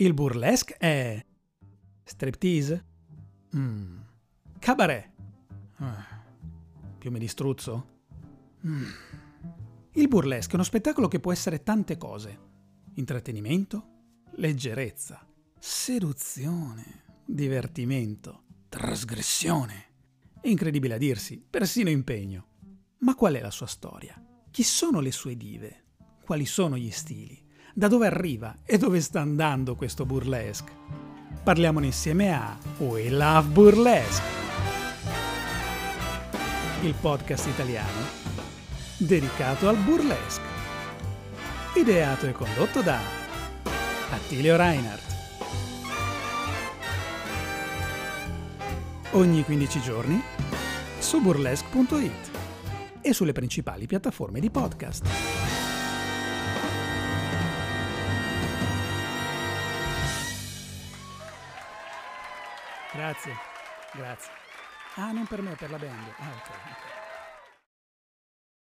Il burlesque è... striptease? Mm. Cabaret? Ah. Piume di struzzo? Mm. Il burlesque è uno spettacolo che può essere tante cose. Intrattenimento, leggerezza, seduzione, divertimento, trasgressione. È incredibile a dirsi, persino impegno. Ma qual è la sua storia? Chi sono le sue dive? Quali sono gli stili? Da dove arriva e dove sta andando questo burlesque? Parliamone insieme a We Love Burlesque, il podcast italiano dedicato al burlesque. Ideato e condotto da Attilio Reinhardt. Ogni 15 giorni su burlesque.it e sulle principali piattaforme di podcast. Grazie, grazie. Ah, non per me, per la band. Ah, ok. okay.